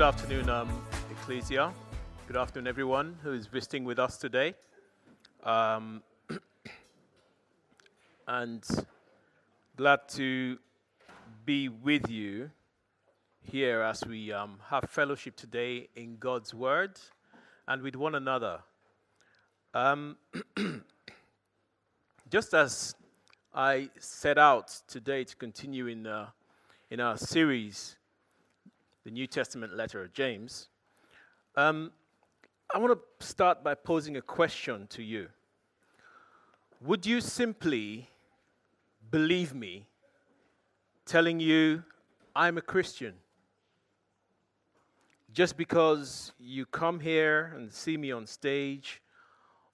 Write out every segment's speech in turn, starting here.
good afternoon, um, Ecclesia. Good afternoon, everyone who is visiting with us today. Um, and glad to be with you here as we um, have fellowship today in God's Word and with one another. Um, just as I set out today to continue in, uh, in our series, the New Testament letter of James, um, I want to start by posing a question to you. Would you simply believe me telling you I'm a Christian? Just because you come here and see me on stage,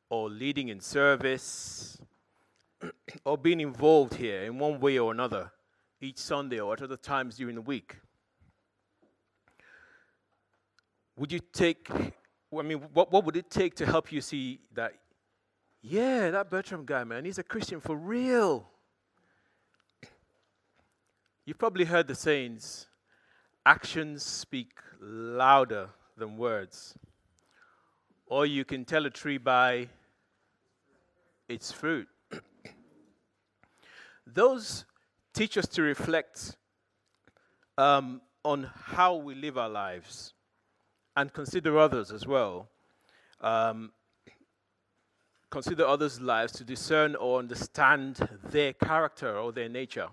or leading in service, or being involved here in one way or another each Sunday or at other times during the week. Would you take, I mean, what, what would it take to help you see that, yeah, that Bertram guy, man, he's a Christian for real? You've probably heard the sayings actions speak louder than words. Or you can tell a tree by its fruit. Those teach us to reflect um, on how we live our lives and consider others as well. Um, consider others' lives to discern or understand their character or their nature.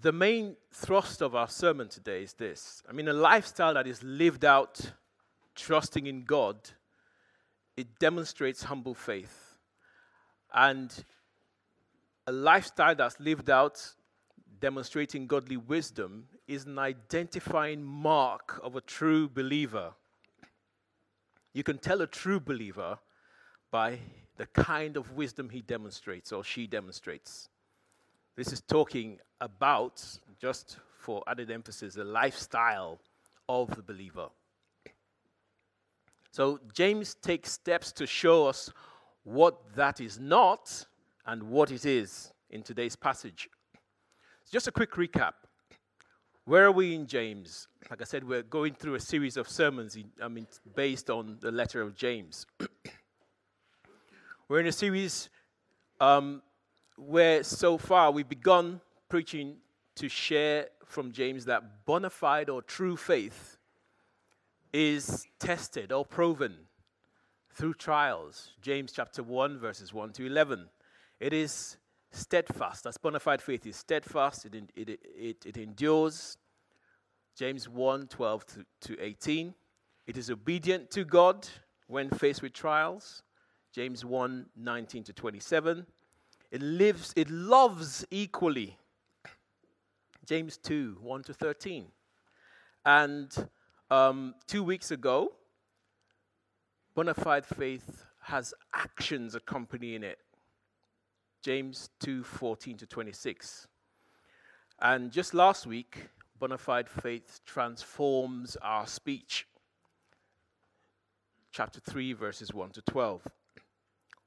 The main thrust of our sermon today is this I mean, a lifestyle that is lived out trusting in God, it demonstrates humble faith. And a lifestyle that's lived out demonstrating godly wisdom is an identifying mark of a true believer. You can tell a true believer by the kind of wisdom he demonstrates or she demonstrates. This is talking about, just for added emphasis, the lifestyle of the believer. So James takes steps to show us what that is not and what it is in today's passage. Just a quick recap. Where are we in James? Like I said, we're going through a series of sermons in, I mean, based on the letter of James. we're in a series um, where so far we've begun preaching to share from James that bona fide or true faith is tested or proven through trials. James chapter 1, verses 1 to 11. It is steadfast. That's bona fide faith is steadfast, it, it, it, it endures. James 1 12 to, to 18. It is obedient to God when faced with trials. James 1 19 to 27. It lives, it loves equally. James 2 1 to 13. And um, two weeks ago, bona fide faith has actions accompanying it. James 2 14 to 26. And just last week, bona fide faith transforms our speech. Chapter 3, verses 1 to 12.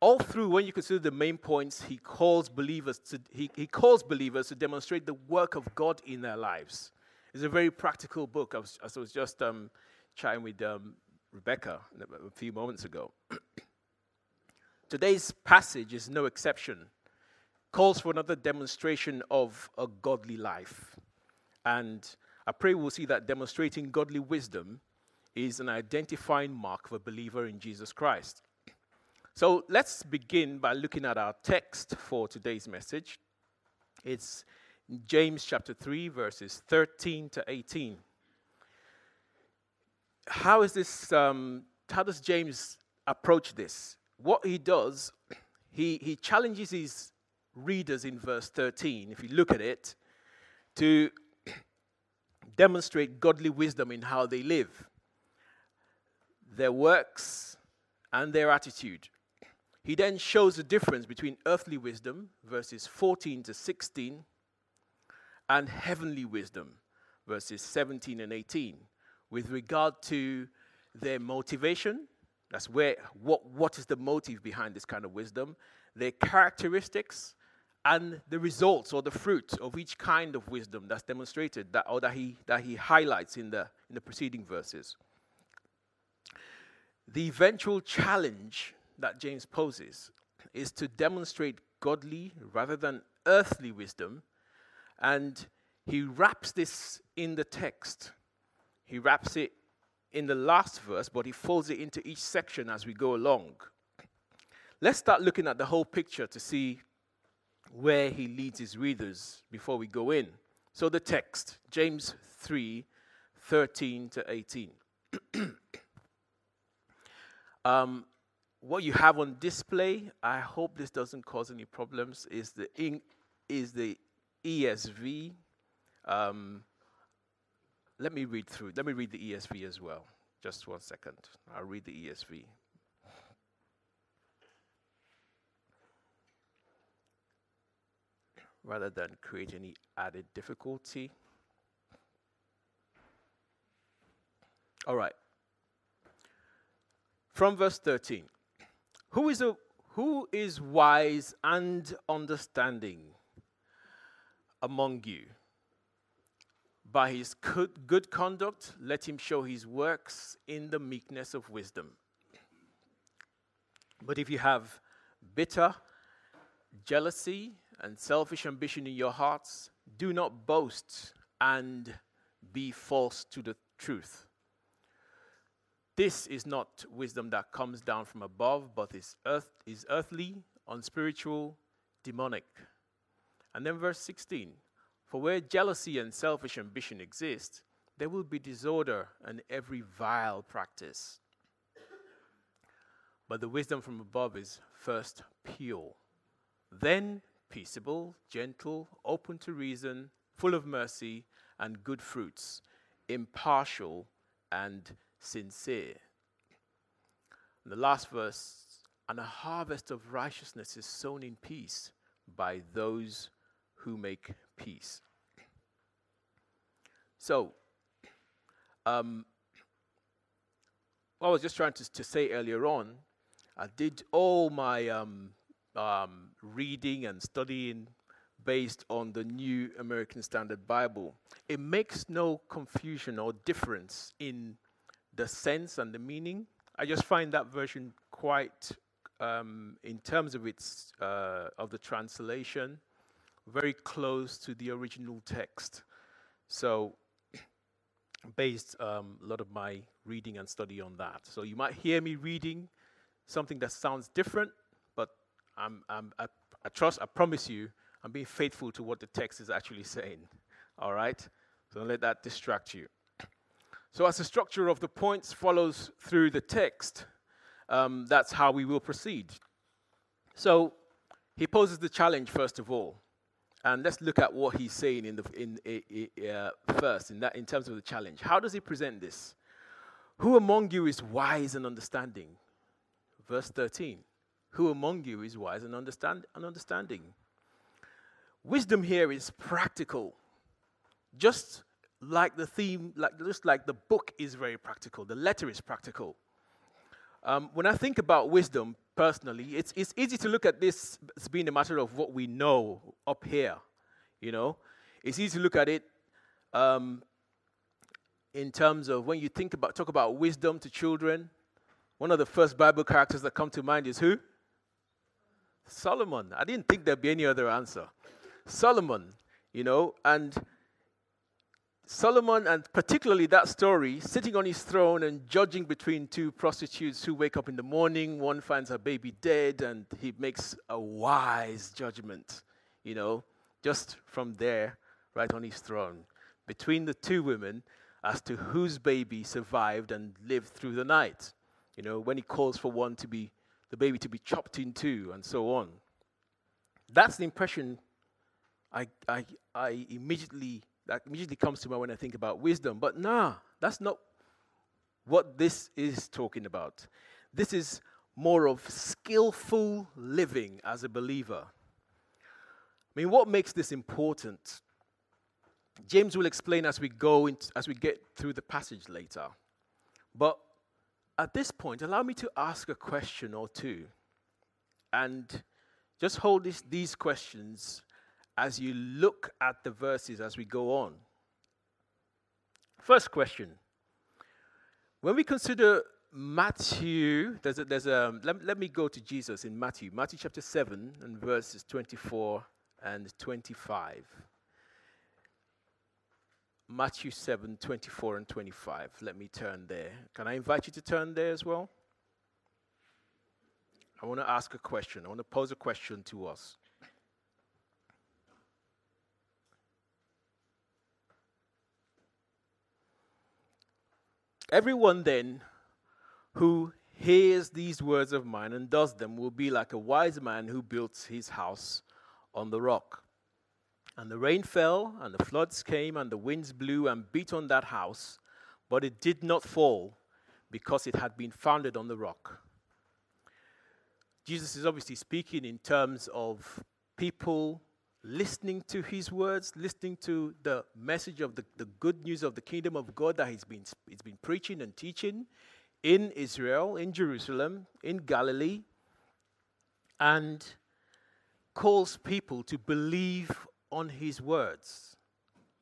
All through, when you consider the main points, he calls believers to, he, he calls believers to demonstrate the work of God in their lives. It's a very practical book. I was, I was just um, chatting with um, Rebecca a few moments ago. Today's passage is no exception. Calls for another demonstration of a godly life. And I pray we'll see that demonstrating godly wisdom is an identifying mark of a believer in Jesus Christ. So let's begin by looking at our text for today's message. It's James chapter 3, verses 13 to 18. How is this, um, how does James approach this? What he does, he, he challenges his readers in verse 13, if you look at it, to demonstrate godly wisdom in how they live, their works, and their attitude. He then shows the difference between earthly wisdom, verses 14 to 16, and heavenly wisdom, verses 17 and 18, with regard to their motivation. That's where, what, what is the motive behind this kind of wisdom? Their characteristics and the results or the fruit of each kind of wisdom that's demonstrated that, or that he, that he highlights in the, in the preceding verses. The eventual challenge that James poses is to demonstrate godly rather than earthly wisdom, and he wraps this in the text. He wraps it in the last verse, but he folds it into each section as we go along. Let's start looking at the whole picture to see where he leads his readers before we go in. So, the text, James 3 13 to 18. um, what you have on display, I hope this doesn't cause any problems, is the, in, is the ESV. Um, let me read through. Let me read the ESV as well. Just one second. I'll read the ESV. Rather than create any added difficulty. All right. From verse 13. Who is, a, who is wise and understanding among you? By his good, good conduct, let him show his works in the meekness of wisdom. But if you have bitter jealousy and selfish ambition in your hearts, do not boast and be false to the truth. This is not wisdom that comes down from above, but is, earth, is earthly, unspiritual, demonic. And then verse 16 for where jealousy and selfish ambition exist, there will be disorder and every vile practice. But the wisdom from above is first pure, then peaceable, gentle, open to reason, full of mercy and good fruits, impartial and sincere. And the last verse, and a harvest of righteousness is sown in peace by those who make peace. So, um, what I was just trying to, to say earlier on, I did all my um, um, reading and studying based on the New American Standard Bible. It makes no confusion or difference in the sense and the meaning. I just find that version quite, um, in terms of its uh, of the translation, very close to the original text. So, based um, a lot of my reading and study on that. So you might hear me reading something that sounds different, I'm, I'm, I, I trust, I promise you, I'm being faithful to what the text is actually saying. All right? So don't let that distract you. So, as the structure of the points follows through the text, um, that's how we will proceed. So, he poses the challenge first of all. And let's look at what he's saying in the in uh, first in that in terms of the challenge. How does he present this? Who among you is wise and understanding? Verse 13. Who among you is wise and understand and understanding? Wisdom here is practical. Just like the theme, like just like the book is very practical, the letter is practical. Um, when I think about wisdom personally, it's, it's easy to look at this as being a matter of what we know up here. You know, it's easy to look at it um, in terms of when you think about talk about wisdom to children. One of the first Bible characters that come to mind is who? Solomon. I didn't think there'd be any other answer. Solomon, you know, and Solomon, and particularly that story, sitting on his throne and judging between two prostitutes who wake up in the morning, one finds her baby dead, and he makes a wise judgment, you know, just from there, right on his throne, between the two women as to whose baby survived and lived through the night. You know, when he calls for one to be, the baby to be chopped in two, and so on. That's the impression I, I, I immediately that immediately comes to mind when I think about wisdom. But nah, that's not what this is talking about. This is more of skillful living as a believer. I mean, what makes this important? James will explain as we go into, as we get through the passage later. But at this point, allow me to ask a question or two. And just hold this, these questions as you look at the verses as we go on. First question When we consider Matthew, there's a, there's a let, let me go to Jesus in Matthew, Matthew chapter 7 and verses 24 and 25. Matthew 7, 24 and 25. Let me turn there. Can I invite you to turn there as well? I want to ask a question. I want to pose a question to us. Everyone then who hears these words of mine and does them will be like a wise man who built his house on the rock. And the rain fell, and the floods came, and the winds blew and beat on that house, but it did not fall because it had been founded on the rock. Jesus is obviously speaking in terms of people listening to his words, listening to the message of the, the good news of the kingdom of God that he's been, he's been preaching and teaching in Israel, in Jerusalem, in Galilee, and calls people to believe on his words,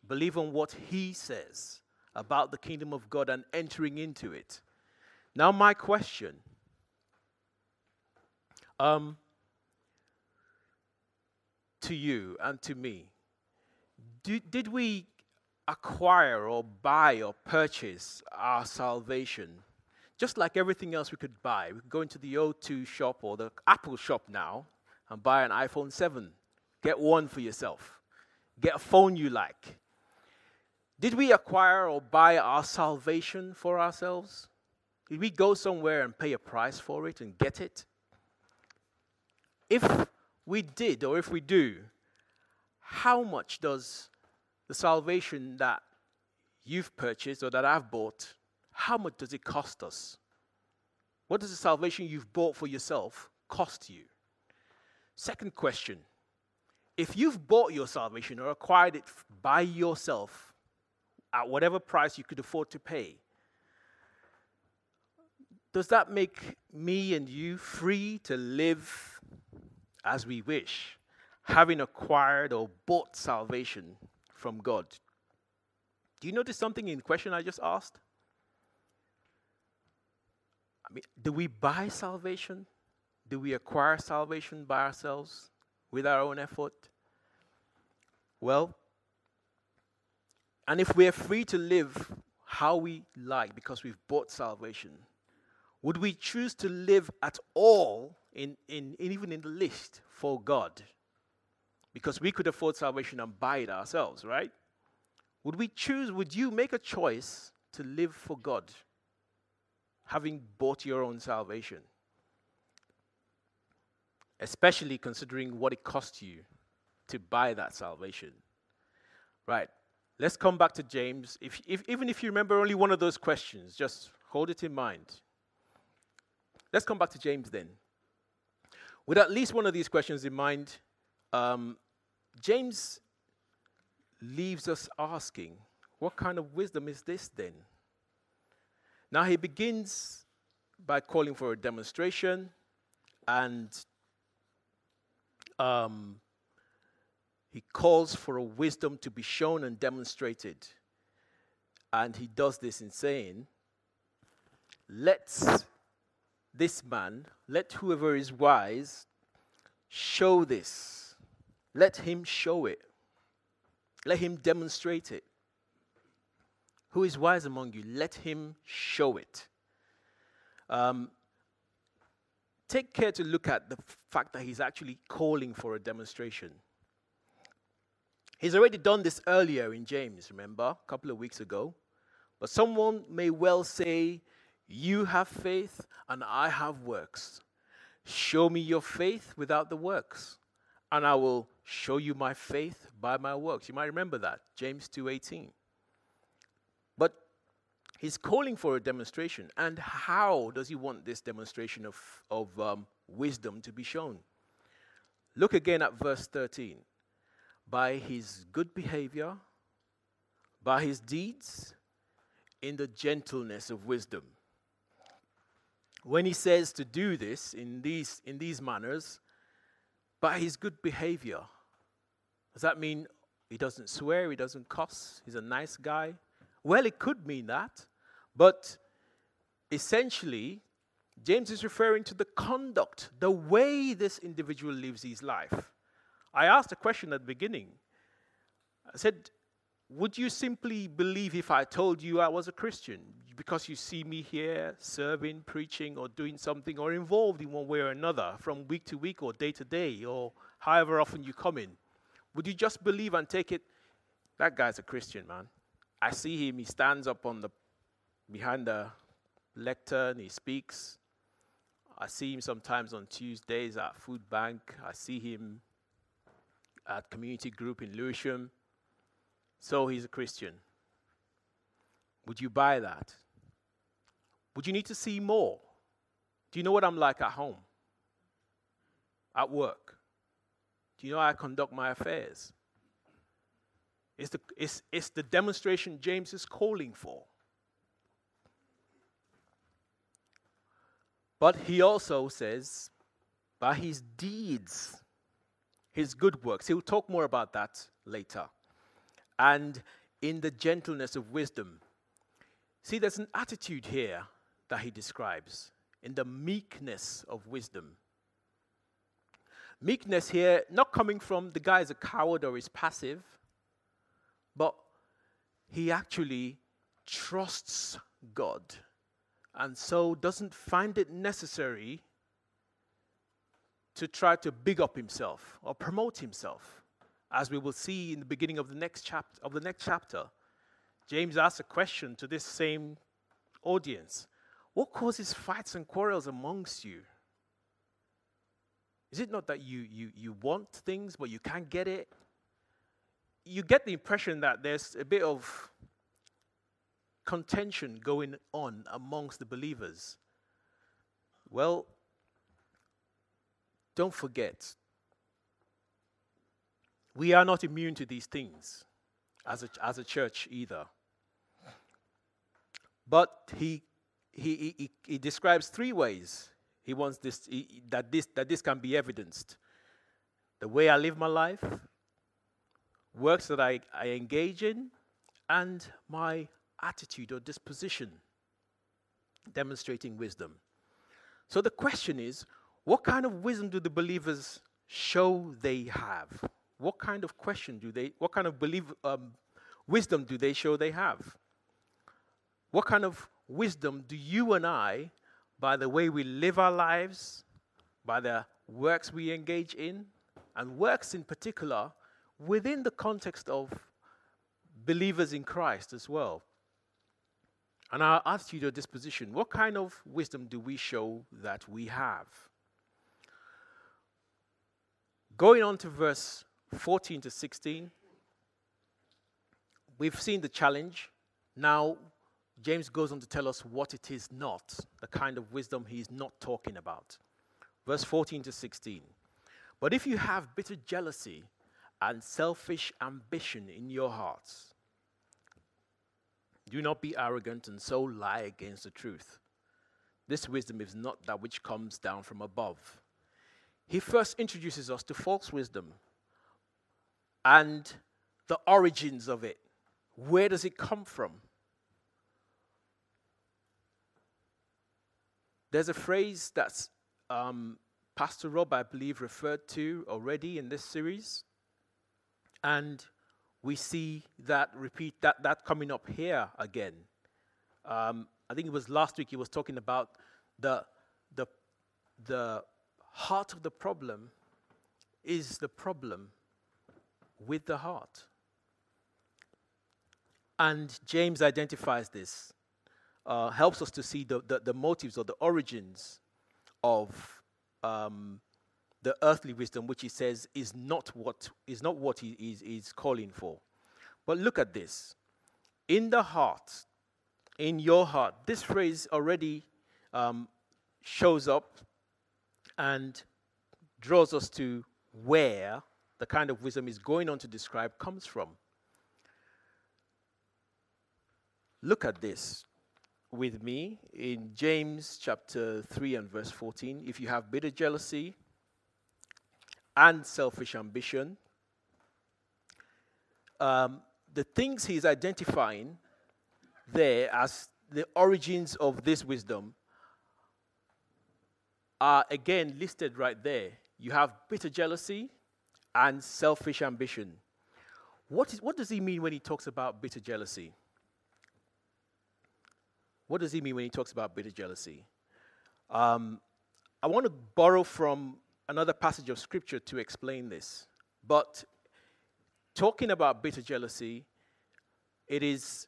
believe on what he says about the kingdom of God and entering into it. Now, my question um, to you and to me did, did we acquire or buy or purchase our salvation just like everything else we could buy. We could go into the O2 shop or the Apple shop now and buy an iPhone 7. Get one for yourself. Get a phone you like. Did we acquire or buy our salvation for ourselves? Did we go somewhere and pay a price for it and get it? If we did, or if we do, how much does the salvation that you've purchased or that I've bought how much does it cost us? What does the salvation you've bought for yourself cost you? Second question if you've bought your salvation or acquired it by yourself at whatever price you could afford to pay, does that make me and you free to live as we wish, having acquired or bought salvation from God? Do you notice something in the question I just asked? I mean, do we buy salvation? Do we acquire salvation by ourselves with our own effort? Well, and if we're free to live how we like because we've bought salvation, would we choose to live at all, in, in, in, even in the list, for God? Because we could afford salvation and buy it ourselves, right? Would we choose, would you make a choice to live for God? having bought your own salvation. Especially considering what it cost you to buy that salvation. Right. Let's come back to James. If, if, even if you remember only one of those questions, just hold it in mind. Let's come back to James then. With at least one of these questions in mind, um, James leaves us asking, what kind of wisdom is this then? Now he begins by calling for a demonstration and um, he calls for a wisdom to be shown and demonstrated. And he does this in saying, Let this man, let whoever is wise, show this. Let him show it. Let him demonstrate it. Who is wise among you? Let him show it. Um, take care to look at the fact that he's actually calling for a demonstration. He's already done this earlier in James, remember, a couple of weeks ago. But someone may well say, You have faith and I have works. Show me your faith without the works, and I will show you my faith by my works. You might remember that, James 2:18. He's calling for a demonstration. And how does he want this demonstration of, of um, wisdom to be shown? Look again at verse 13. By his good behavior, by his deeds, in the gentleness of wisdom. When he says to do this in these, in these manners, by his good behavior. Does that mean he doesn't swear, he doesn't cuss, he's a nice guy? Well, it could mean that, but essentially, James is referring to the conduct, the way this individual lives his life. I asked a question at the beginning. I said, Would you simply believe if I told you I was a Christian? Because you see me here serving, preaching, or doing something, or involved in one way or another from week to week or day to day, or however often you come in. Would you just believe and take it? That guy's a Christian, man. I see him, he stands up on the behind the lectern, he speaks. I see him sometimes on Tuesdays at Food Bank. I see him at community group in Lewisham. So he's a Christian. Would you buy that? Would you need to see more? Do you know what I'm like at home? At work? Do you know how I conduct my affairs? It's the, it's, it's the demonstration James is calling for. But he also says, by his deeds, his good works. He'll talk more about that later and in the gentleness of wisdom. See, there's an attitude here that he describes in the meekness of wisdom. Meekness here, not coming from the guy is a coward or is passive, but he actually trusts God and so doesn't find it necessary to try to big up himself or promote himself. As we will see in the beginning of the next chapter of the next chapter james asks a question to this same audience. What causes fights and quarrels amongst you? Is it not that you you you want things but you can't get it? You get the impression that there's a bit of contention going on amongst the believers well don't forget we are not immune to these things as a, as a church either. But he, he, he, he describes three ways he wants this, he, that, this, that this can be evidenced the way I live my life, works that I, I engage in, and my attitude or disposition, demonstrating wisdom. So the question is what kind of wisdom do the believers show they have? what kind of question do they, what kind of belief, um, wisdom do they show they have? What kind of wisdom do you and I, by the way we live our lives, by the works we engage in, and works in particular within the context of believers in Christ as well? And our attitude or disposition, what kind of wisdom do we show that we have? Going on to verse 14 to 16, we've seen the challenge. Now, James goes on to tell us what it is not, the kind of wisdom he is not talking about. Verse 14 to 16. But if you have bitter jealousy and selfish ambition in your hearts, do not be arrogant and so lie against the truth. This wisdom is not that which comes down from above. He first introduces us to false wisdom and the origins of it. Where does it come from? There's a phrase that's um, Pastor Rob, I believe, referred to already in this series. And we see that repeat that, that coming up here again. Um, I think it was last week he was talking about the, the, the heart of the problem is the problem with the heart. And James identifies this, uh, helps us to see the, the, the, motives or the origins of um, the earthly wisdom, which he says is not what, is not what he is, is calling for. But look at this. In the heart, in your heart, this phrase already um, shows up and draws us to where the kind of wisdom he's going on to describe comes from. Look at this with me in James chapter 3 and verse 14. If you have bitter jealousy and selfish ambition. Um, the things he's identifying there as the origins of this wisdom are again listed right there. You have bitter jealousy and selfish ambition. What, is, what does he mean when he talks about bitter jealousy? What does he mean when he talks about bitter jealousy? Um, I want to borrow from another passage of scripture to explain this. But talking about bitter jealousy, it is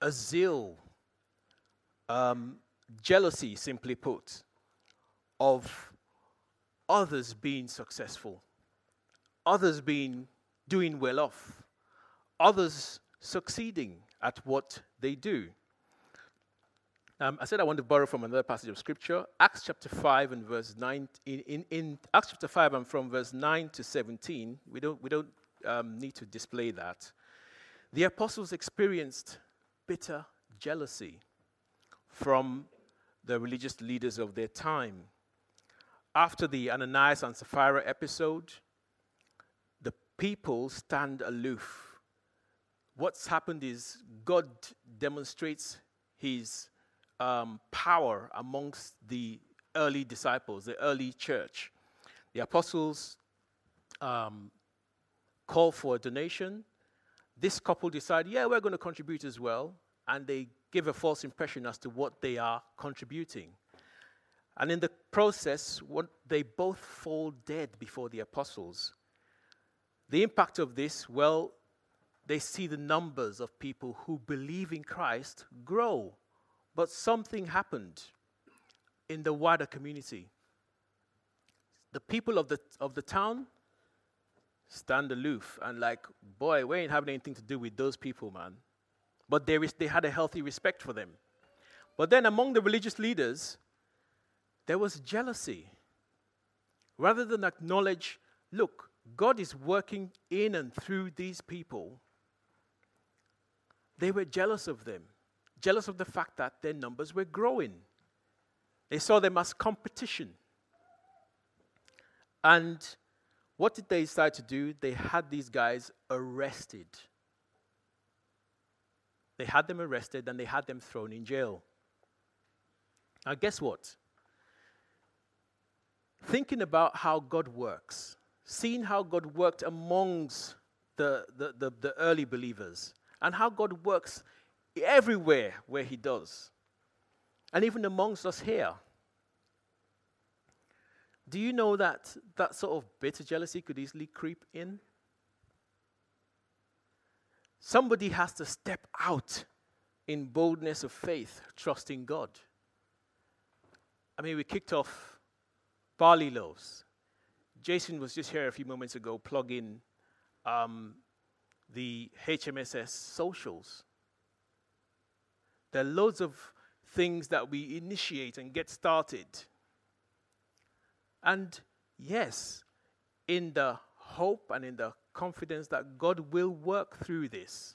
a zeal, um, jealousy, simply put, of others being successful, others being doing well off, others succeeding at what they do. Um, I said I want to borrow from another passage of scripture, Acts chapter 5 and verse 9. In, in, in Acts chapter 5 and from verse 9 to 17, we don't, we don't um, need to display that. The apostles experienced bitter jealousy from the religious leaders of their time. After the Ananias and Sapphira episode, the people stand aloof. What's happened is God demonstrates his um, power amongst the early disciples, the early church. The apostles um, call for a donation. This couple decide, yeah, we're going to contribute as well. And they give a false impression as to what they are contributing. And in the process, what, they both fall dead before the apostles. The impact of this, well, they see the numbers of people who believe in Christ grow. But something happened in the wider community. The people of the, of the town stand aloof and, like, boy, we ain't having anything to do with those people, man. But they, they had a healthy respect for them. But then among the religious leaders, there was jealousy. Rather than acknowledge, look, God is working in and through these people, they were jealous of them jealous of the fact that their numbers were growing. They saw them as competition. And what did they decide to do? They had these guys arrested. They had them arrested and they had them thrown in jail. Now, guess what? Thinking about how God works, seeing how God worked amongst the, the, the, the early believers, and how God works everywhere where he does, and even amongst us here. Do you know that that sort of bitter jealousy could easily creep in? Somebody has to step out in boldness of faith, trusting God. I mean, we kicked off barley loaves. Jason was just here a few moments ago plugging um, the HMSS socials. There are loads of things that we initiate and get started. And yes, in the hope and in the confidence that God will work through this.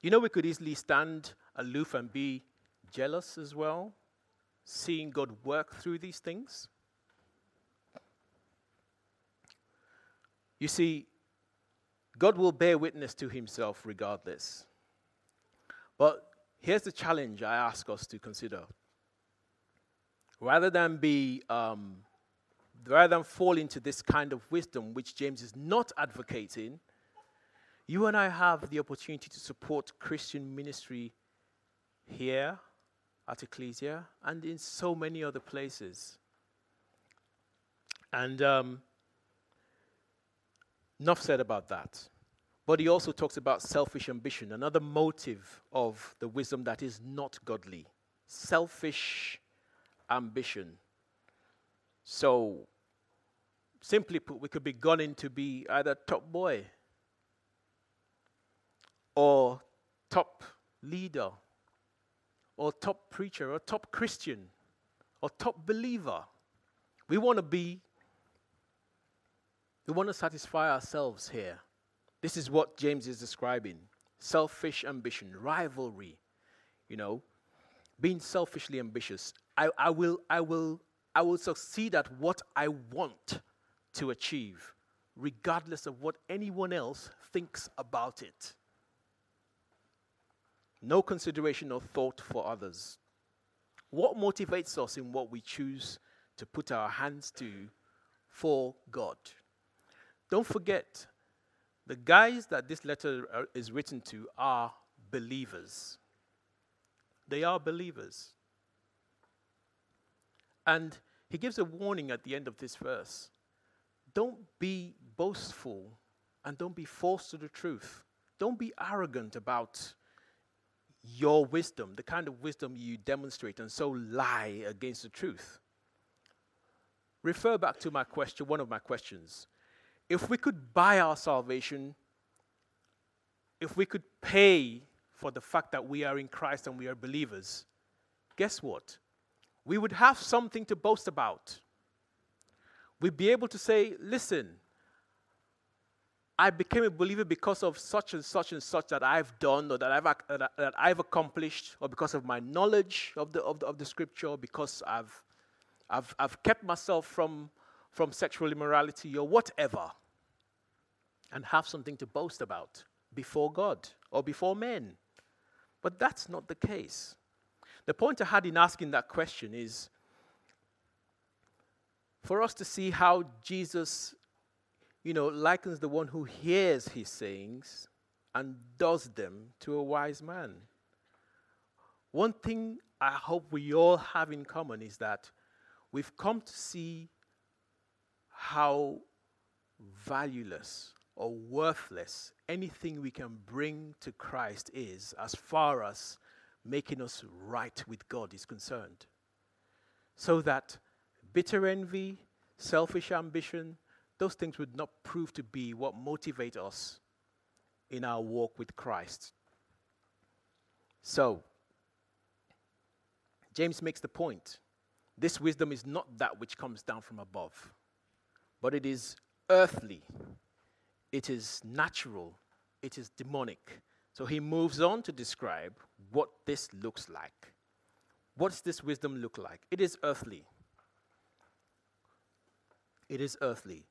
You know, we could easily stand aloof and be jealous as well, seeing God work through these things. You see, God will bear witness to himself regardless. But here's the challenge I ask us to consider. Rather than be, um, rather than fall into this kind of wisdom, which James is not advocating, you and I have the opportunity to support Christian ministry here at Ecclesia and in so many other places. And um, enough said about that. But he also talks about selfish ambition, another motive of the wisdom that is not godly. Selfish ambition. So, simply put, we could be gunning to be either top boy or top leader or top preacher or top Christian or top believer. We want to be, we want to satisfy ourselves here. This is what James is describing selfish ambition, rivalry, you know, being selfishly ambitious. I, I, will, I will I will succeed at what I want to achieve, regardless of what anyone else thinks about it. No consideration or thought for others. What motivates us in what we choose to put our hands to for God? Don't forget, the guys that this letter uh, is written to are believers. They are believers. And he gives a warning at the end of this verse. Don't be boastful and don't be false to the truth. Don't be arrogant about your wisdom, the kind of wisdom you demonstrate, and so lie against the truth. Refer back to my question, one of my questions. If we could buy our salvation, if we could pay for the fact that we are in Christ and we are believers, guess what? We would have something to boast about. We'd be able to say, listen, I became a believer because of such and such and such that I've done or that I've, that I've accomplished, or because of my knowledge of the, of the, of the scripture, because I've, I've, I've kept myself from, from sexual immorality or whatever, and have something to boast about before God or before men. But that's not the case. The point I had in asking that question is for us to see how Jesus you know, likens the one who hears his sayings and does them to a wise man. One thing I hope we all have in common is that we've come to see how valueless or worthless anything we can bring to Christ is as far as making us right with God is concerned. So that bitter envy, selfish ambition, those things would not prove to be what motivate us in our walk with Christ. So, James makes the point this wisdom is not that which comes down from above, but it is earthly, it is natural, it is demonic. So he moves on to describe what this looks like. What does this wisdom look like? It is earthly. It is earthly.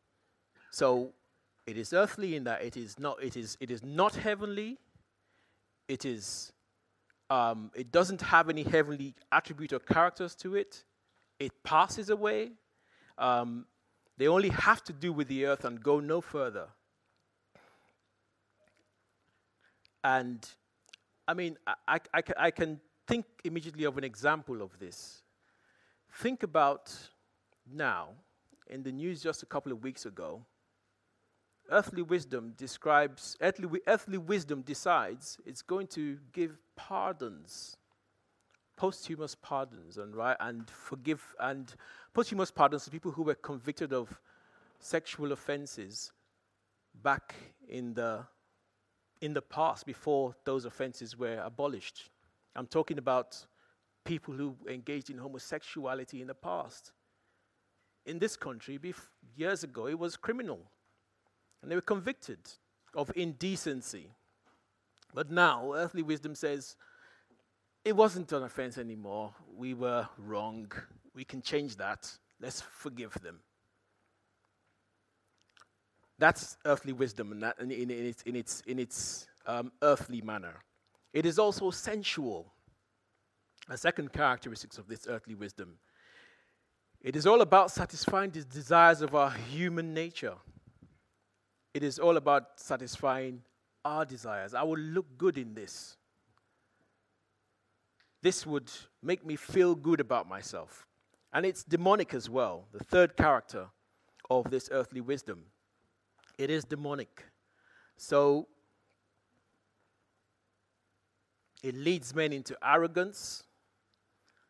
So it is earthly in that it is not, it is, it is not heavenly. It is, um, it doesn't have any heavenly attribute or characters to it. It passes away. Um, they only have to do with the earth and go no further. And I mean, I, I, I, can think immediately of an example of this. Think about now, in the news just a couple of weeks ago, earthly wisdom describes, earthly, earthly wisdom decides it's going to give pardons, posthumous pardons, and, right, and forgive, and posthumous pardons to people who were convicted of sexual offenses back in the, in the past before those offenses were abolished. I'm talking about people who engaged in homosexuality in the past. In this country, bef- years ago, it was criminal and they were convicted of indecency. But now, earthly wisdom says it wasn't an offense anymore. We were wrong. We can change that. Let's forgive them. That's earthly wisdom in, that, in, in, in its, in its, in its um, earthly manner. It is also sensual. A second characteristic of this earthly wisdom. It is all about satisfying the desires of our human nature. It is all about satisfying our desires. I will look good in this. This would make me feel good about myself. And it's demonic as well, the third character of this earthly wisdom. It is demonic. So it leads men into arrogance,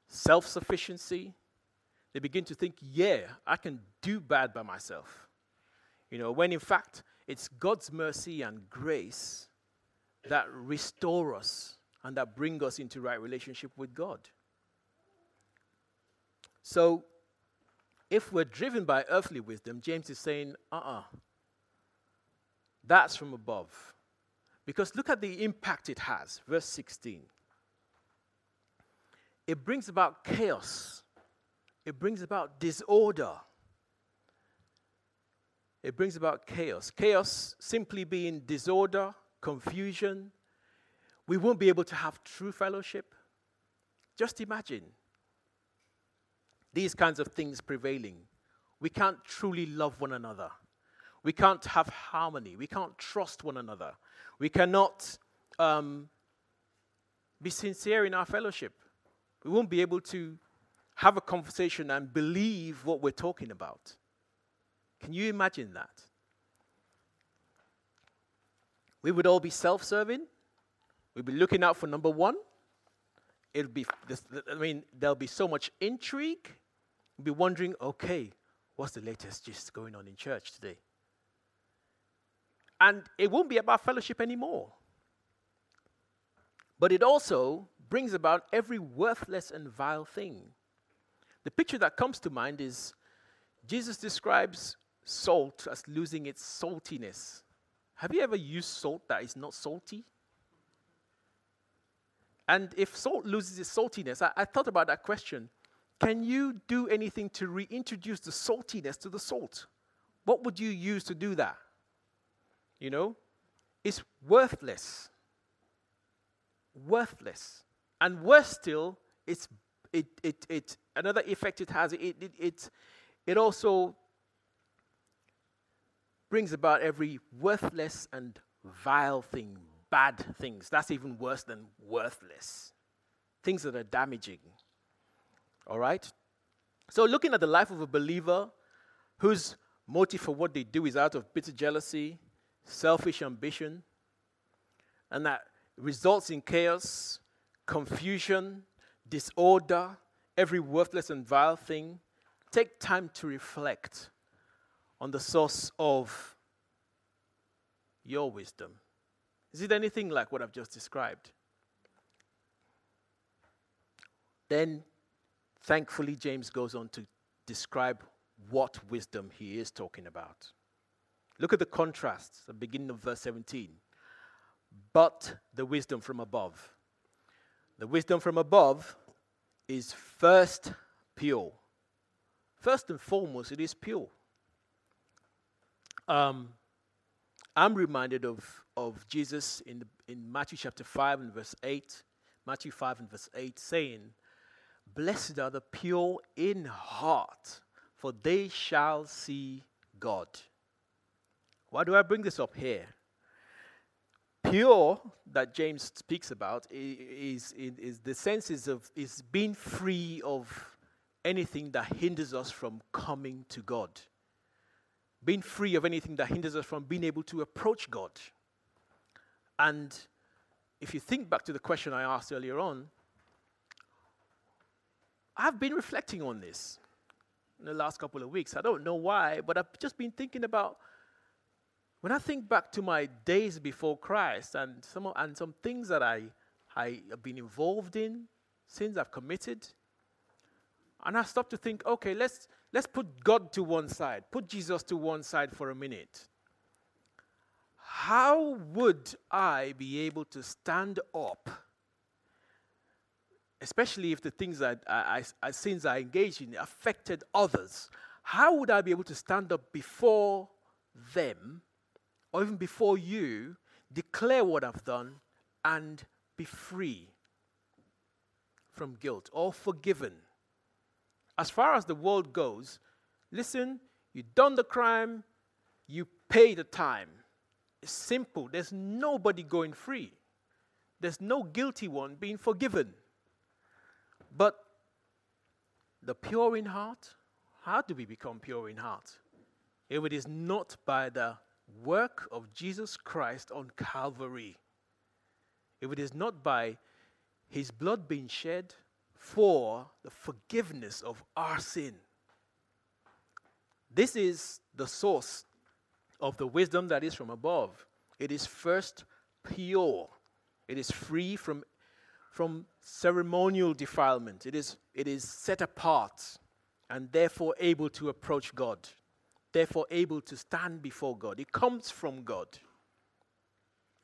self sufficiency. They begin to think, yeah, I can do bad by myself. You know, when in fact, it's God's mercy and grace that restore us and that bring us into right relationship with God. So, if we're driven by earthly wisdom, James is saying, uh uh-uh, uh, that's from above. Because look at the impact it has. Verse 16. It brings about chaos it brings about disorder. It brings about chaos. Chaos simply being disorder, confusion. We won't be able to have true fellowship. Just imagine these kinds of things prevailing. We can't truly love one another. We can't have harmony. We can't trust one another. We cannot um, be sincere in our fellowship. We won't be able to have a conversation and believe what we're talking about. Can you imagine that? We would all be self serving. We'd be looking out for number one. It'll be, this, I mean, there'll be so much intrigue. We'll be wondering, okay, what's the latest gist going on in church today? And it won't be about fellowship anymore. But it also brings about every worthless and vile thing. The picture that comes to mind is Jesus describes salt as losing its saltiness. Have you ever used salt that is not salty? And if salt loses its saltiness, I, I thought about that question. Can you do anything to reintroduce the saltiness to the salt? What would you use to do that? You know, it's worthless. Worthless. And worse still, it's it, it, it another effect it has, it, it, it, it also brings about every worthless and vile thing, bad things. That's even worse than worthless. Things that are damaging. All right? So, looking at the life of a believer whose motive for what they do is out of bitter jealousy, selfish ambition, and that results in chaos, confusion, disorder, every worthless and vile thing, take time to reflect on the source of your wisdom. Is it anything like what I've just described? Then, thankfully, James goes on to describe what wisdom he is talking about. Look at the contrast, the beginning of verse 17. But the wisdom from above. The wisdom from above is first pure. First and foremost, it is pure. Um, I'm reminded of, of Jesus in, the, in Matthew chapter 5 and verse 8, Matthew 5 and verse 8, saying, Blessed are the pure in heart, for they shall see God. Why do I bring this up here? Pure, that James speaks about, is, is, is the sense of is being free of anything that hinders us from coming to God being free of anything that hinders us from being able to approach God. And if you think back to the question I asked earlier on, I've been reflecting on this in the last couple of weeks. I don't know why, but I've just been thinking about when I think back to my days before Christ and some, and some things that I, I have been involved in, sins I've committed, and I stop to think, okay, let's Let's put God to one side, put Jesus to one side for a minute. How would I be able to stand up, especially if the things that I, I, I sins I engaged in affected others? How would I be able to stand up before them, or even before you, declare what I've done, and be free from guilt or forgiven? as far as the world goes, listen, you've done the crime, you pay the time. It's simple. There's nobody going free. There's no guilty one being forgiven. But the pure in heart, how do we become pure in heart? If it is not by the work of Jesus Christ on Calvary, if it is not by his blood being shed for the forgiveness of our sin. This is the source of the wisdom that is from above. It is first pure. It is free from, from ceremonial defilement. It is, it is set apart and therefore able to approach God, therefore able to stand before God. It comes from God.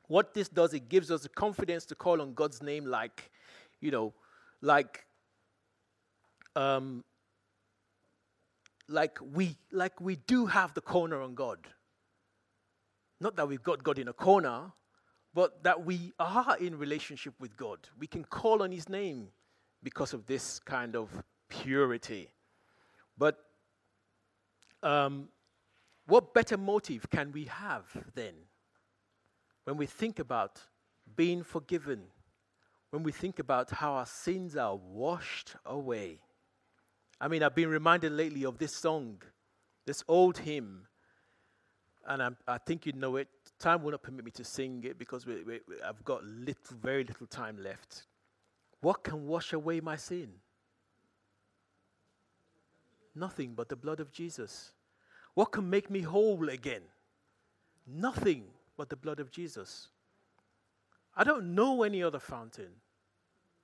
What this does, it gives us the confidence to call on God's name like, you know, like um, like we like we do have the corner on God. Not that we've got God in a corner, but that we are in relationship with God. We can call on his name because of this kind of purity. But um, what better motive can we have then when we think about being forgiven, when we think about how our sins are washed away? I mean, I've been reminded lately of this song, this old hymn, and I'm, i think you know it. Time will not permit me to sing it because we, we, I've got little, very little time left. What can wash away my sin? Nothing but the blood of Jesus. What can make me whole again? Nothing but the blood of Jesus. I don't know any other fountain.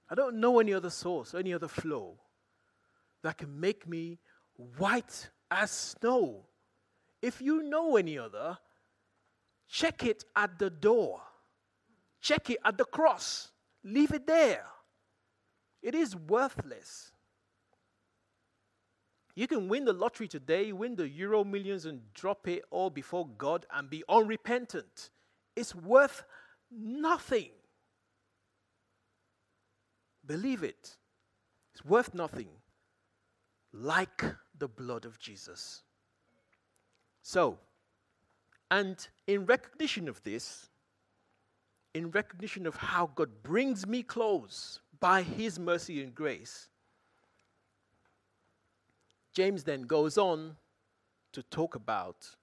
I don't know any other source, any other flow that can make me white as snow. If you know any other, check it at the door. Check it at the cross. Leave it there. It is worthless. You can win the lottery today, win the euro millions, and drop it all before God and be unrepentant. It's worth nothing. Believe it. It's worth nothing. Like the blood of Jesus. So, and in recognition of this, in recognition of how God brings me close by his mercy and grace, James then goes on to talk about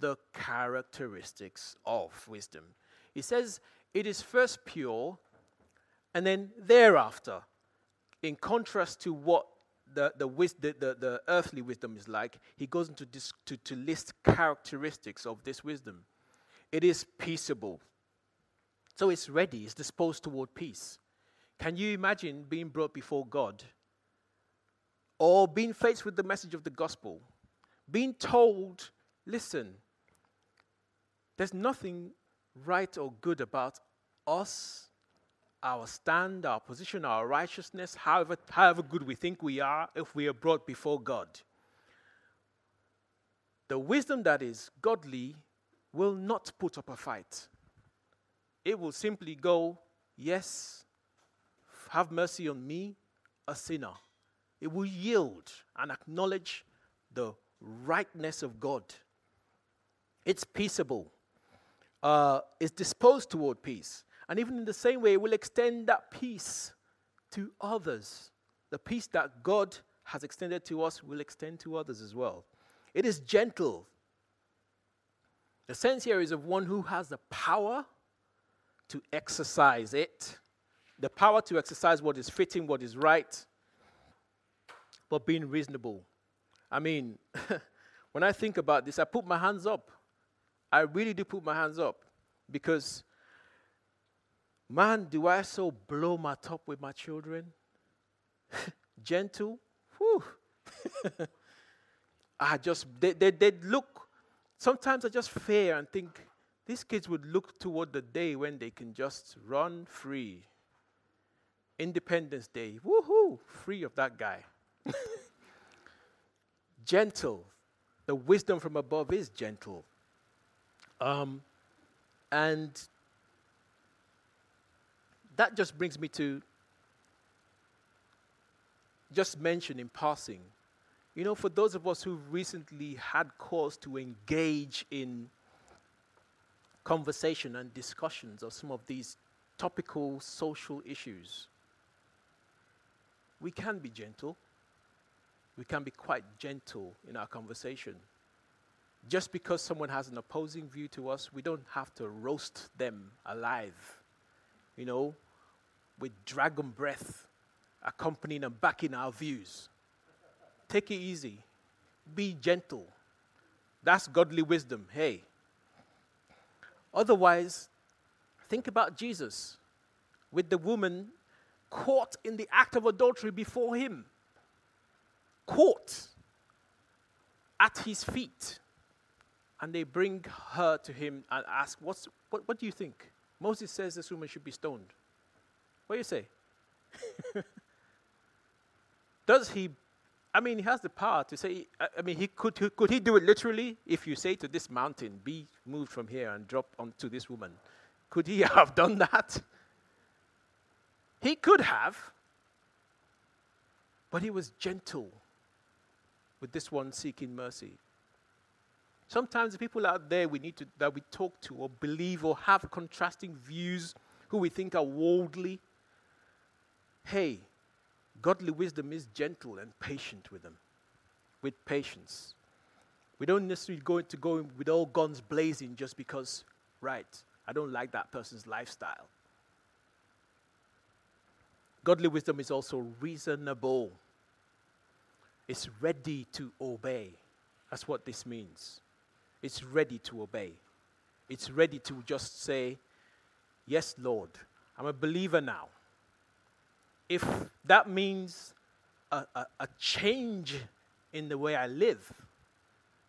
the characteristics of wisdom. He says it is first pure and then thereafter, in contrast to what the, the, wis- the, the, the, earthly wisdom is like, he goes into this, to, to list characteristics of this wisdom. It is peaceable. So it's ready, it's disposed toward peace. Can you imagine being brought before God or being faced with the message of the gospel, being told, listen, there's nothing right or good about us, our stand, our position, our righteousness, however, however good we think we are, if we are brought before God. The wisdom that is godly will not put up a fight. It will simply go, Yes, have mercy on me, a sinner. It will yield and acknowledge the rightness of God. It's peaceable, uh, it's disposed toward peace. And even in the same way, it will extend that peace to others. The peace that God has extended to us will extend to others as well. It is gentle. The sense here is of one who has the power to exercise it, the power to exercise what is fitting, what is right, but being reasonable. I mean, when I think about this, I put my hands up. I really do put my hands up because, man, do I so blow my top with my children? Gentle, whew. I just, they, they, they look, sometimes I just fear and think these kids would look toward the day when they can just run free. Independence Day, woohoo, free of that guy. gentle. The wisdom from above is gentle. Um, and that just brings me to just mention in passing. You know, for those of us who recently had cause to engage in conversation and discussions of some of these topical social issues, we can be gentle. We can be quite gentle in our conversation. Just because someone has an opposing view to us, we don't have to roast them alive, you know, with dragon breath accompanying and backing our views. Take it easy. Be gentle. That's godly wisdom. Hey. Otherwise, think about Jesus with the woman caught in the act of adultery before him, caught at his feet. And they bring her to him and ask, What's, what, what do you think? Moses says this woman should be stoned. What do you say? Does he I mean, he has the power to say, I, mean, he could, he, could he do it literally? If you say to this mountain, be moved from here and drop onto this woman, could he have done that? He could have. But he was gentle with this one seeking mercy. Sometimes the people out there we need to, that we talk to or believe or have contrasting views who we think are worldly. Hey, godly wisdom is gentle and patient with them, with patience. We don't necessarily go to go with all guns blazing just because, right, I don't like that person's lifestyle. Godly wisdom is also reasonable. It's ready to obey. That's what this means. It's ready to obey. It's ready to just say, Yes, Lord, I'm a believer now. If that means a, a, a change in the way I live,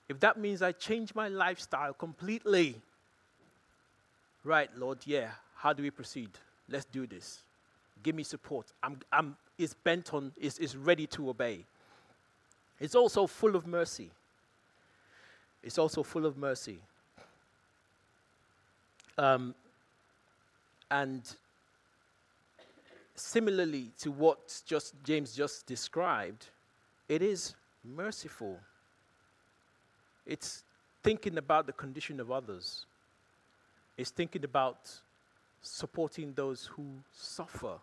if that means I change my lifestyle completely, right, Lord, yeah, how do we proceed? Let's do this. Give me support. I'm, I'm, is bent on, is, is ready to obey. It's also full of mercy. It's also full of mercy. Um, and similarly to what just James just described, it is merciful. It's thinking about the condition of others. It's thinking about supporting those who suffer,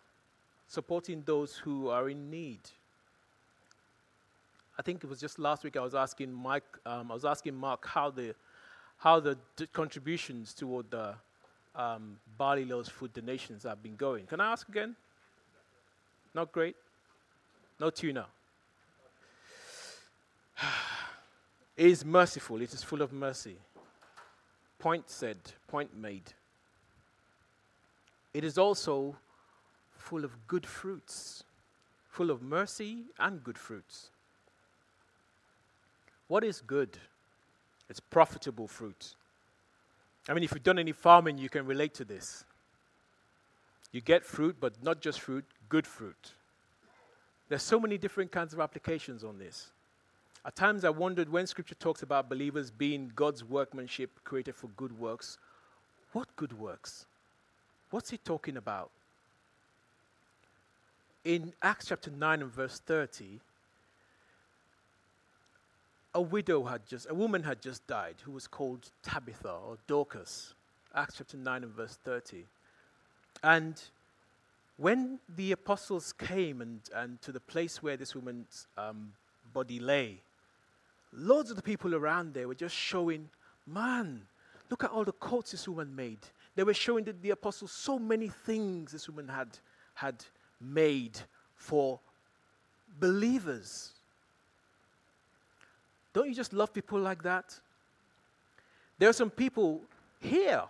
supporting those who are in need. I think it was just last week I was asking Mike, um, I was asking Mark how the, how the d- contributions toward the um, Barley Loaves food donations have been going. Can I ask again? Not great? No tuna. it is merciful, it is full of mercy. Point said, point made. It is also full of good fruits, full of mercy and good fruits. What is good? It's profitable fruit. I mean, if you've done any farming, you can relate to this. You get fruit, but not just fruit, good fruit. There's so many different kinds of applications on this. At times I wondered when scripture talks about believers being God's workmanship created for good works, what good works? What's he talking about? In Acts chapter 9 and verse 30, a widow had just, a woman had just died who was called Tabitha or Dorcas. Acts chapter 9 and verse 30. And when the apostles came and, and to the place where this woman's um, body lay, loads of the people around there were just showing, man, look at all the coats this woman made. They were showing the, the apostles so many things this woman had, had made for believers. Don't you just love people like that? There are some people here.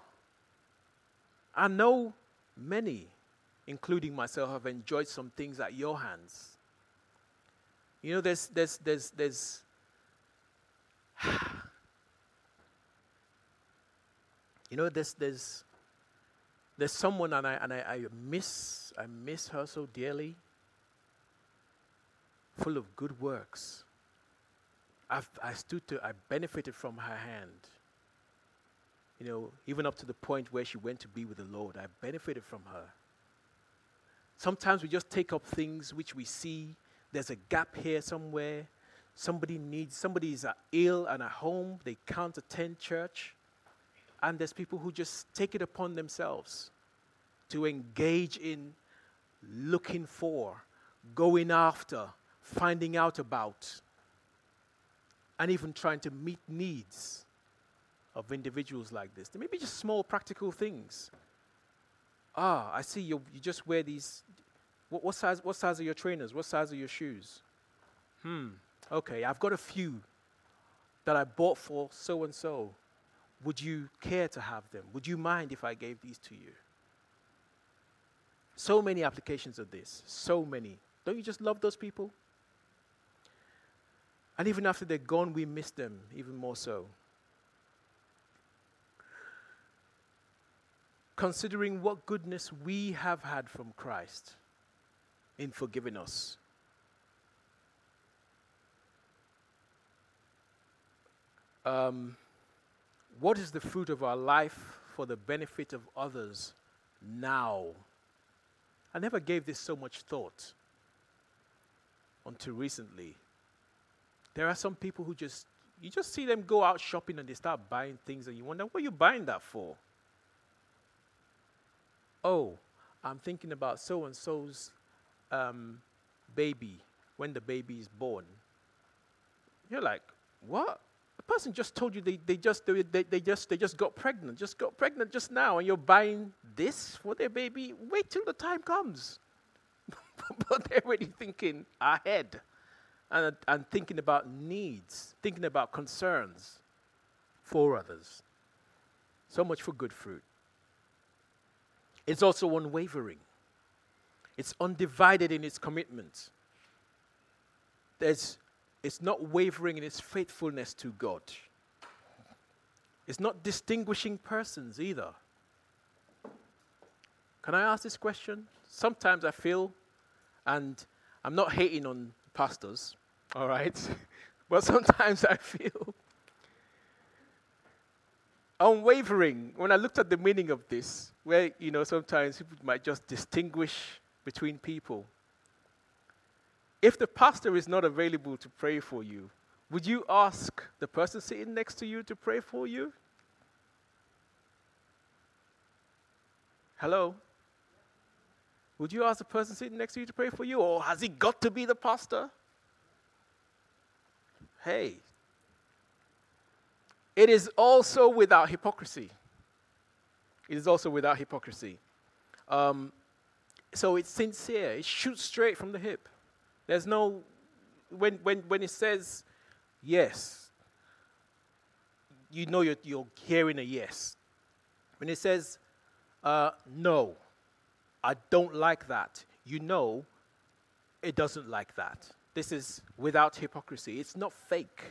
I know many, including myself, have enjoyed some things at your hands. You know, there's, there's, there's, there's, you know, there's, there's, there's someone, and I, and I, I miss, I miss her so dearly, full of good works. I've, I stood to, I benefited from her hand. You know, even up to the point where she went to be with the Lord, I benefited from her. Sometimes we just take up things which we see there's a gap here somewhere. Somebody needs, somebody is uh, ill and at home, they can't attend church. And there's people who just take it upon themselves to engage in looking for, going after, finding out about and even trying to meet needs of individuals like this. They may be just small practical things. Ah, I see you, you just wear these. What, what, size, what size are your trainers? What size are your shoes? Hmm, okay, I've got a few that I bought for so and so. Would you care to have them? Would you mind if I gave these to you? So many applications of this, so many. Don't you just love those people? And even after they're gone, we miss them even more so. Considering what goodness we have had from Christ in forgiving us. Um, what is the fruit of our life for the benefit of others now? I never gave this so much thought until recently. There are some people who just, you just see them go out shopping and they start buying things and you wonder, what are you buying that for? Oh, I'm thinking about so and so's um, baby when the baby is born. You're like, what? The person just told you they, they just they, they, they just they just got pregnant, just got pregnant just now, and you're buying this for their baby. Wait till the time comes. but they're already thinking ahead and, and thinking about needs, thinking about concerns for others. So much for good fruit. It's also unwavering, it's undivided in its commitment. There's, it's not wavering in its faithfulness to God. It's not distinguishing persons either. Can I ask this question? Sometimes I feel, and I'm not hating on pastors, all right? but sometimes I feel unwavering when I looked at the meaning of this, where, you know, sometimes people might just distinguish between people. If the pastor is not available to pray for you, would you ask the person sitting next to you to pray for you? Hello? Would you ask the person sitting next to you to pray for you, or has he got to be the pastor? Hey, it is also without hypocrisy. It is also without hypocrisy. Um, so it's sincere, it shoots straight from the hip. There's no, when, when, when it says yes, you know you're, you're hearing a yes. When it says uh, no, I don't like that, you know it doesn't like that. This is without hypocrisy, it's not fake.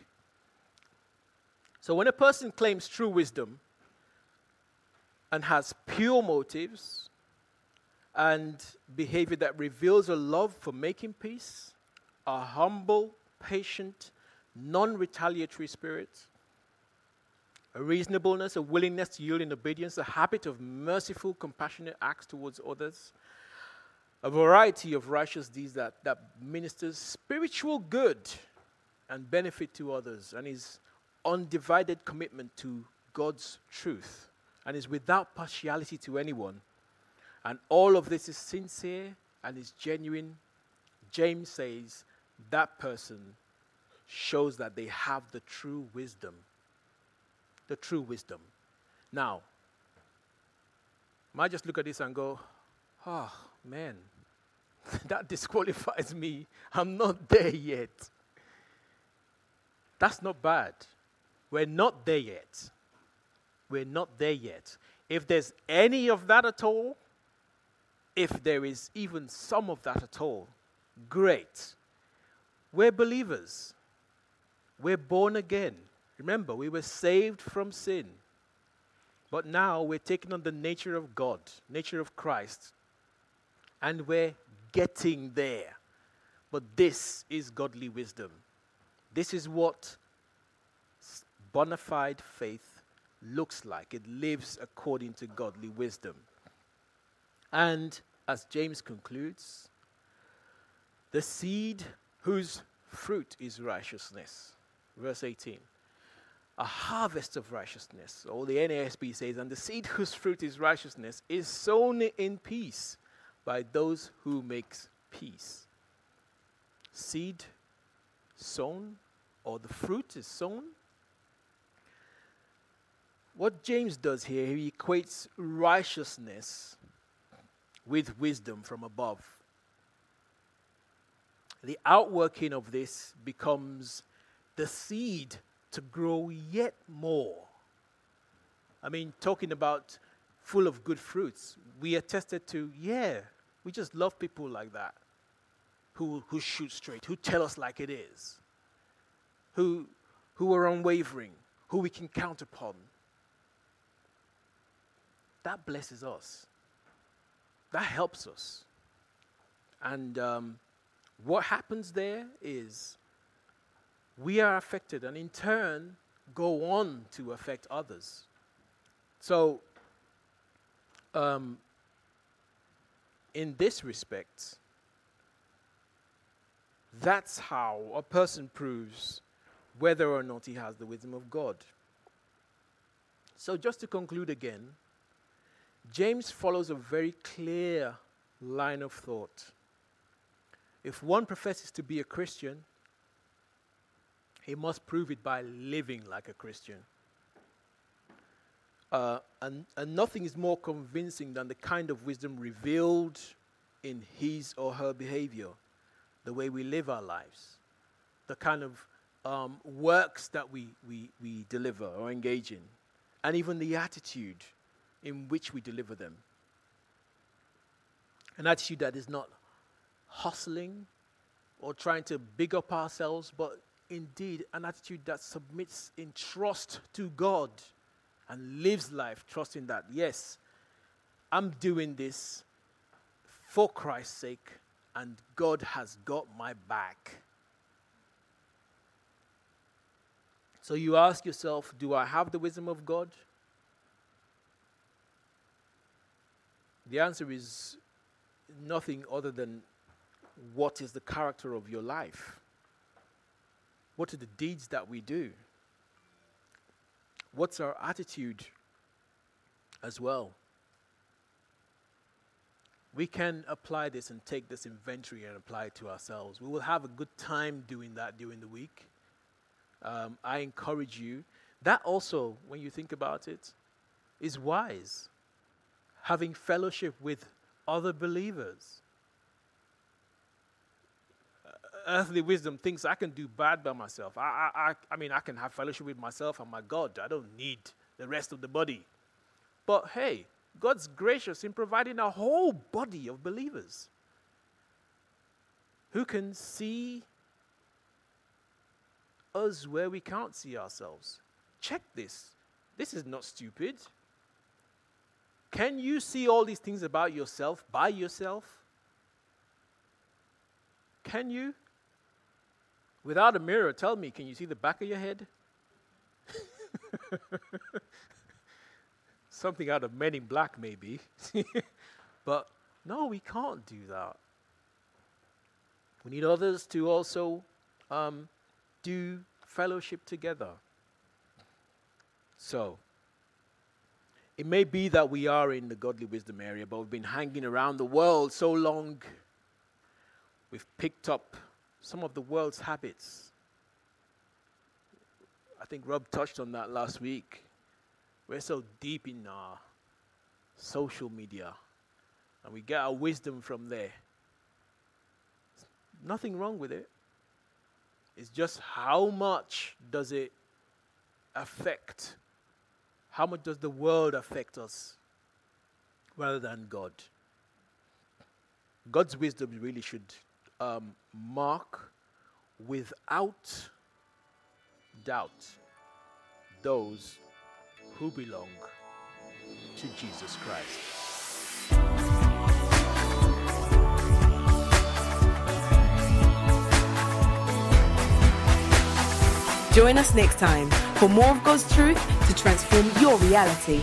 So when a person claims true wisdom and has pure motives and behavior that reveals a love for making peace, a humble, patient, non retaliatory spirit, a reasonableness, a willingness to yield in obedience, a habit of merciful, compassionate acts towards others, a variety of righteous deeds that, that ministers spiritual good and benefit to others, and his undivided commitment to God's truth, and is without partiality to anyone. And all of this is sincere and is genuine. James says that person shows that they have the true wisdom. The true wisdom. Now, might just look at this and go, oh, man, that disqualifies me. I'm not there yet. That's not bad. We're not there yet. We're not there yet. If there's any of that at all, if there is even some of that at all, great. We're believers. We're born again. Remember, we were saved from sin. But now we're taking on the nature of God, nature of Christ. And we're getting there. But this is godly wisdom. This is what bona fide faith looks like. It lives according to godly wisdom. And as James concludes, the seed whose fruit is righteousness. Verse 18. A harvest of righteousness, or the NASB says, and the seed whose fruit is righteousness is sown in peace by those who makes peace. Seed sown, or the fruit is sown. What James does here, he equates righteousness with wisdom from above. The outworking of this becomes the seed to grow yet more. I mean, talking about full of good fruits, we attested to, yeah, we just love people like that who, who shoot straight, who tell us like it is, who, who are unwavering, who we can count upon. That blesses us. That helps us. And um, what happens there is we are affected, and in turn, go on to affect others. So, um, in this respect, that's how a person proves whether or not he has the wisdom of God. So, just to conclude again, James follows a very clear line of thought. If one professes to be a Christian, he must prove it by living like a Christian. Uh, and, and nothing is more convincing than the kind of wisdom revealed in his or her behavior, the way we live our lives, the kind of um, works that we, we, we deliver or engage in, and even the attitude in which we deliver them. An attitude that is not hustling or trying to big up ourselves, but indeed an attitude that submits in trust to God and lives life trusting that, yes, I'm doing this for Christ's sake, and God has got my back. So you ask yourself, do I have the wisdom of God? The answer is nothing other than what is the character of your life? What are the deeds that we do? What's our attitude as well? We can apply this and take this inventory and apply it to ourselves. We will have a good time doing that during the week. Um, I encourage you. That also, when you think about it, is wise. Having fellowship with other believers earthly wisdom thinks I can do bad by myself. I, I, I, I mean, I can have fellowship with myself and my God. I don't need the rest of the body. But hey, God's gracious in providing a whole body of believers who can see us where we can't see ourselves. Check this. This is not stupid. Can you see all these things about yourself by yourself? Can you? Without a mirror, tell me, can you see the back of your head? Something out of Men in Black, maybe. but no, we can't do that. We need others to also um, do fellowship together. So, it may be that we are in the godly wisdom area, but we've been hanging around the world so long, we've picked up some of the world's habits. I think Rob touched on that last week. We're so deep in our social media and we get our wisdom from there. Nothing wrong with it. It's just how much does it affect? How much does the world affect us rather than God? God's wisdom really should um, mark without doubt those who belong to Jesus Christ. Join us next time for more of God's truth to transform your reality.